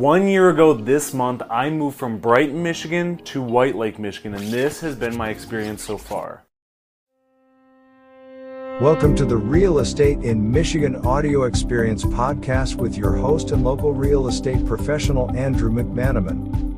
One year ago this month, I moved from Brighton, Michigan to White Lake, Michigan, and this has been my experience so far. Welcome to the Real Estate in Michigan Audio Experience podcast with your host and local real estate professional, Andrew McManamon.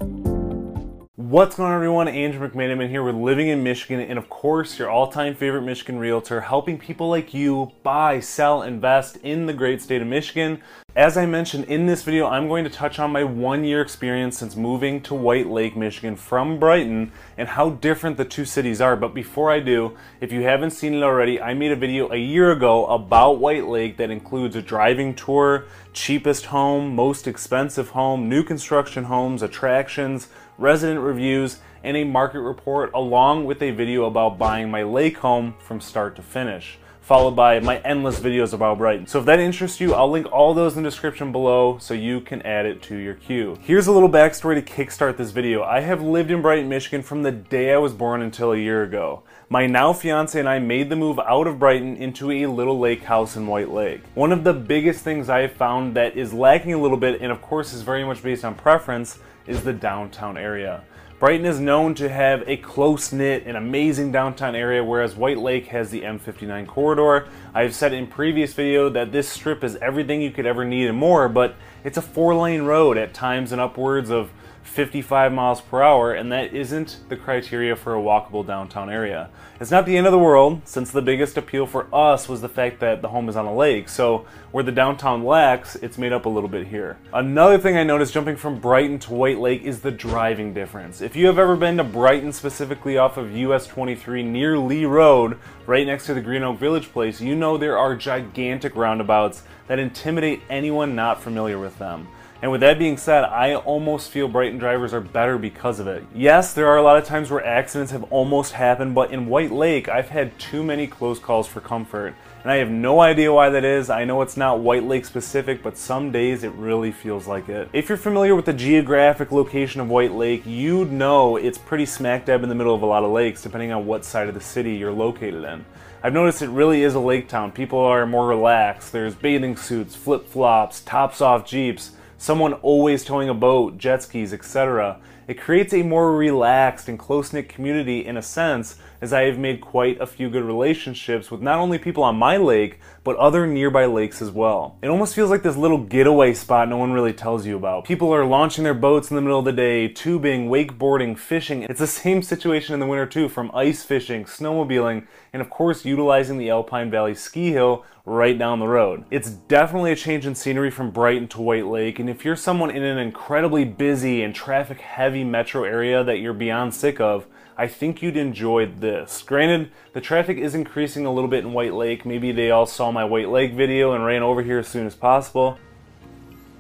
What's going on, everyone? Andrew McManamon here with Living in Michigan, and of course, your all time favorite Michigan realtor, helping people like you buy, sell, invest in the great state of Michigan. As I mentioned in this video, I'm going to touch on my one year experience since moving to White Lake, Michigan from Brighton and how different the two cities are. But before I do, if you haven't seen it already, I made a video a year ago about White Lake that includes a driving tour, cheapest home, most expensive home, new construction homes, attractions, resident reviews, and a market report, along with a video about buying my lake home from start to finish followed by my endless videos about Brighton. So if that interests you, I'll link all those in the description below so you can add it to your queue. Here's a little backstory to kickstart this video. I have lived in Brighton, Michigan from the day I was born until a year ago. My now fiance and I made the move out of Brighton into a little lake house in White Lake. One of the biggest things I have found that is lacking a little bit, and of course is very much based on preference, is the downtown area. Brighton is known to have a close knit and amazing downtown area, whereas White Lake has the M59 corridor. I've said in previous video that this strip is everything you could ever need and more, but it's a four lane road at times and upwards of 55 miles per hour, and that isn't the criteria for a walkable downtown area. It's not the end of the world, since the biggest appeal for us was the fact that the home is on a lake, so where the downtown lacks, it's made up a little bit here. Another thing I noticed jumping from Brighton to White Lake is the driving difference. If you have ever been to Brighton, specifically off of US 23 near Lee Road, right next to the Green Oak Village place, you know there are gigantic roundabouts that intimidate anyone not familiar with them. And with that being said, I almost feel Brighton drivers are better because of it. Yes, there are a lot of times where accidents have almost happened, but in White Lake, I've had too many close calls for comfort. And I have no idea why that is. I know it's not White Lake specific, but some days it really feels like it. If you're familiar with the geographic location of White Lake, you'd know it's pretty smack dab in the middle of a lot of lakes, depending on what side of the city you're located in. I've noticed it really is a lake town. People are more relaxed. There's bathing suits, flip flops, tops off Jeeps someone always towing a boat, jet skis, etc. It creates a more relaxed and close knit community in a sense, as I have made quite a few good relationships with not only people on my lake, but other nearby lakes as well. It almost feels like this little getaway spot no one really tells you about. People are launching their boats in the middle of the day, tubing, wakeboarding, fishing. It's the same situation in the winter too, from ice fishing, snowmobiling, and of course utilizing the Alpine Valley ski hill right down the road. It's definitely a change in scenery from Brighton to White Lake, and if you're someone in an incredibly busy and traffic heavy metro area that you're beyond sick of, I think you'd enjoy this. Granted, the traffic is increasing a little bit in White Lake. Maybe they all saw my White Lake video and ran over here as soon as possible.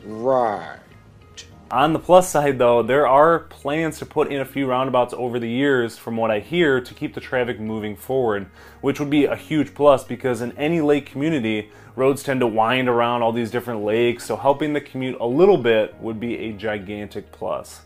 Right. On the plus side, though, there are plans to put in a few roundabouts over the years, from what I hear, to keep the traffic moving forward, which would be a huge plus because in any lake community, roads tend to wind around all these different lakes, so helping the commute a little bit would be a gigantic plus.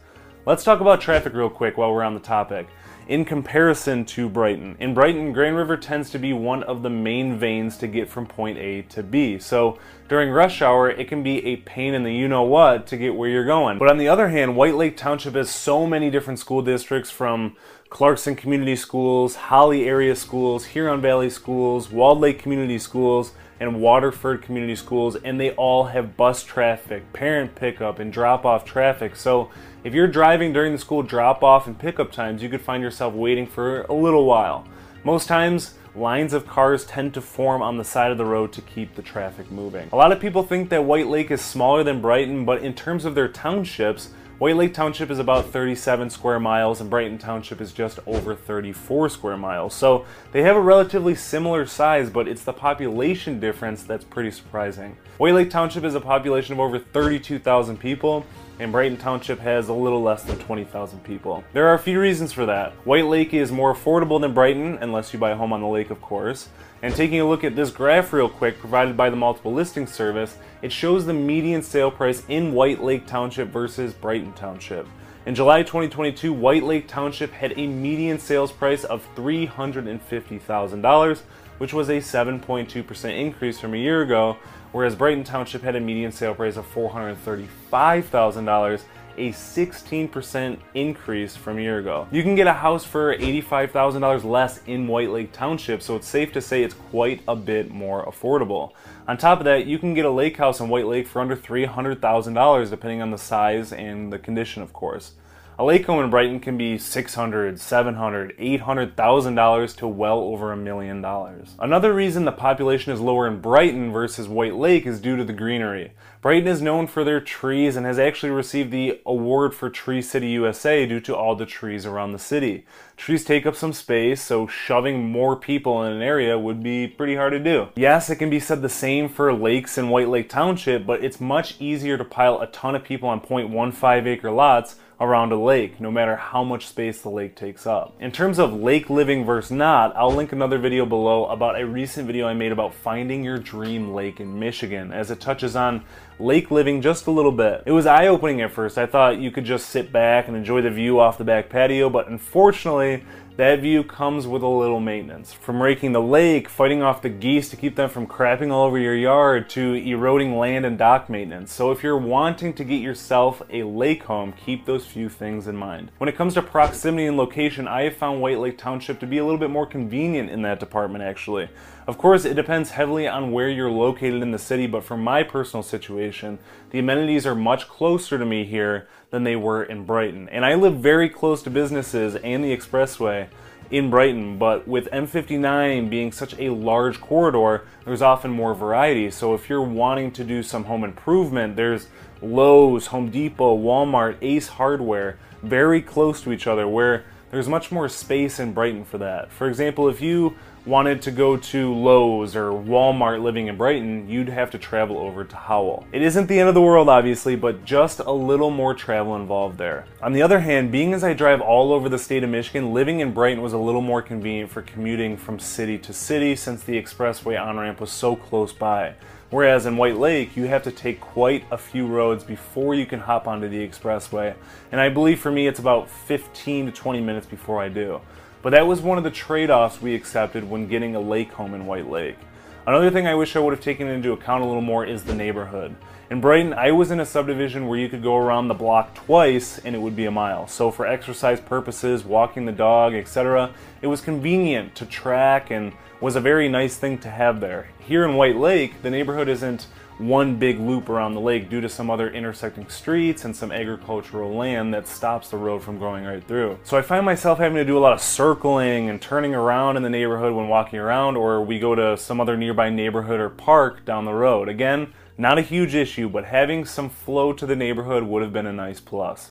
Let's talk about traffic real quick while we're on the topic in comparison to Brighton. In Brighton, Grand River tends to be one of the main veins to get from point A to B. So during rush hour, it can be a pain in the you know what to get where you're going. But on the other hand, White Lake Township has so many different school districts from Clarkston Community Schools, Holly Area Schools, Huron Valley Schools, Walled Lake Community Schools, and Waterford Community Schools, and they all have bus traffic, parent pickup, and drop off traffic. So if you're driving during the school drop off and pickup times, you could find yourself waiting for a little while. Most times, lines of cars tend to form on the side of the road to keep the traffic moving. A lot of people think that White Lake is smaller than Brighton, but in terms of their townships, White Lake Township is about 37 square miles and Brighton Township is just over 34 square miles. So they have a relatively similar size, but it's the population difference that's pretty surprising. White Lake Township is a population of over 32,000 people, and Brighton Township has a little less than 20,000 people. There are a few reasons for that. White Lake is more affordable than Brighton, unless you buy a home on the lake, of course. And taking a look at this graph real quick, provided by the multiple listing service, it shows the median sale price in White Lake Township versus Brighton Township. In July 2022, White Lake Township had a median sales price of $350,000, which was a 7.2% increase from a year ago, whereas Brighton Township had a median sale price of $435,000 a 16% increase from a year ago. You can get a house for $85,000 less in White Lake Township, so it's safe to say it's quite a bit more affordable. On top of that, you can get a lake house in White Lake for under $300,000 depending on the size and the condition, of course. A lake home in Brighton can be $600, $700, $800,000 to well over a million dollars. Another reason the population is lower in Brighton versus White Lake is due to the greenery. Brighton is known for their trees and has actually received the award for Tree City USA due to all the trees around the city. Trees take up some space, so shoving more people in an area would be pretty hard to do. Yes, it can be said the same for lakes in White Lake Township, but it's much easier to pile a ton of people on 0.15 acre lots around a lake, no matter how much space the lake takes up. In terms of lake living versus not, I'll link another video below about a recent video I made about finding your dream lake in Michigan, as it touches on lake living just a little bit. It was eye opening at first. I thought you could just sit back and enjoy the view off the back patio, but unfortunately, that view comes with a little maintenance. From raking the lake, fighting off the geese to keep them from crapping all over your yard, to eroding land and dock maintenance. So if you're wanting to get yourself a lake home, keep those few things in mind. When it comes to proximity and location, I have found White Lake Township to be a little bit more convenient in that department actually. Of course, it depends heavily on where you're located in the city, but for my personal situation, the amenities are much closer to me here than they were in Brighton. And I live very close to businesses and the expressway in Brighton, but with M59 being such a large corridor, there's often more variety. So if you're wanting to do some home improvement, there's Lowe's, Home Depot, Walmart, Ace Hardware very close to each other where there's much more space in Brighton for that. For example, if you wanted to go to Lowe's or Walmart living in Brighton, you'd have to travel over to Howell. It isn't the end of the world, obviously, but just a little more travel involved there. On the other hand, being as I drive all over the state of Michigan, living in Brighton was a little more convenient for commuting from city to city since the expressway on ramp was so close by. Whereas in White Lake, you have to take quite a few roads before you can hop onto the expressway. And I believe for me, it's about 15 to 20 minutes before I do. But that was one of the trade offs we accepted when getting a lake home in White Lake. Another thing I wish I would have taken into account a little more is the neighborhood. In Brighton, I was in a subdivision where you could go around the block twice and it would be a mile. So, for exercise purposes, walking the dog, etc., it was convenient to track and was a very nice thing to have there. Here in White Lake, the neighborhood isn't one big loop around the lake due to some other intersecting streets and some agricultural land that stops the road from going right through. So I find myself having to do a lot of circling and turning around in the neighborhood when walking around, or we go to some other nearby neighborhood or park down the road. Again, not a huge issue, but having some flow to the neighborhood would have been a nice plus.